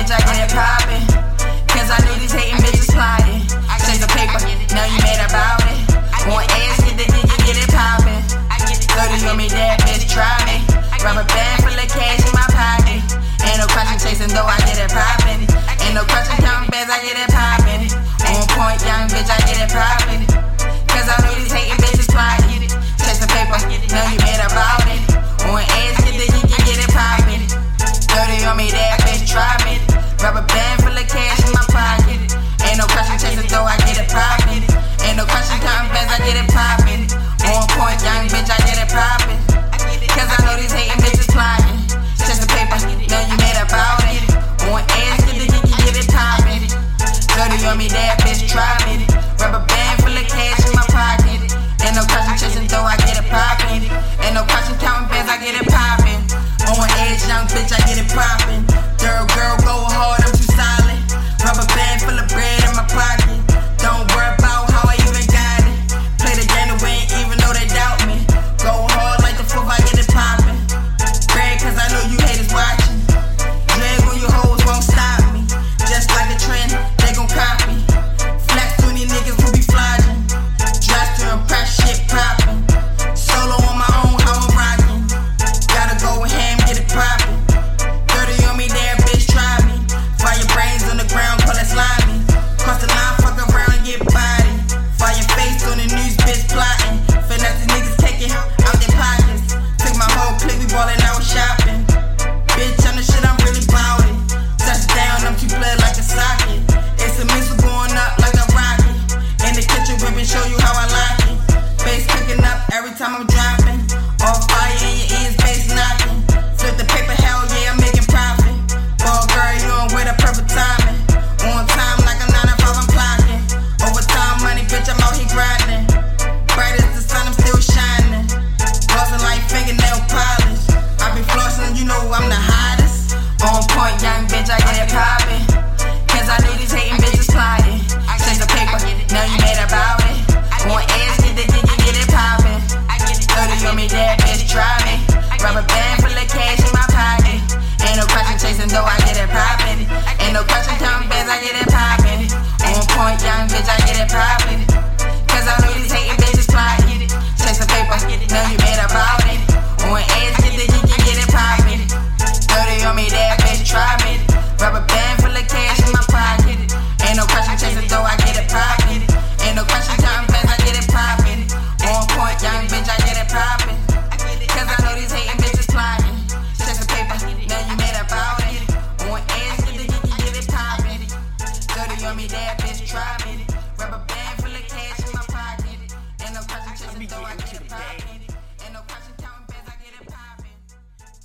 bitch, I get it poppin'. Cause I knew these hatin' bitches plotting. Change the paper, now you mad about it. Want ass, get the nigga, get it poppin'. 30 on me, that bitch, try me. Rubber band full of cash in my pocket. Ain't no question chasing, though I get it poppin'. Ain't no question counting bands, I get it poppin'. On point, young bitch, I get it poppin'. on me, that bitch try me.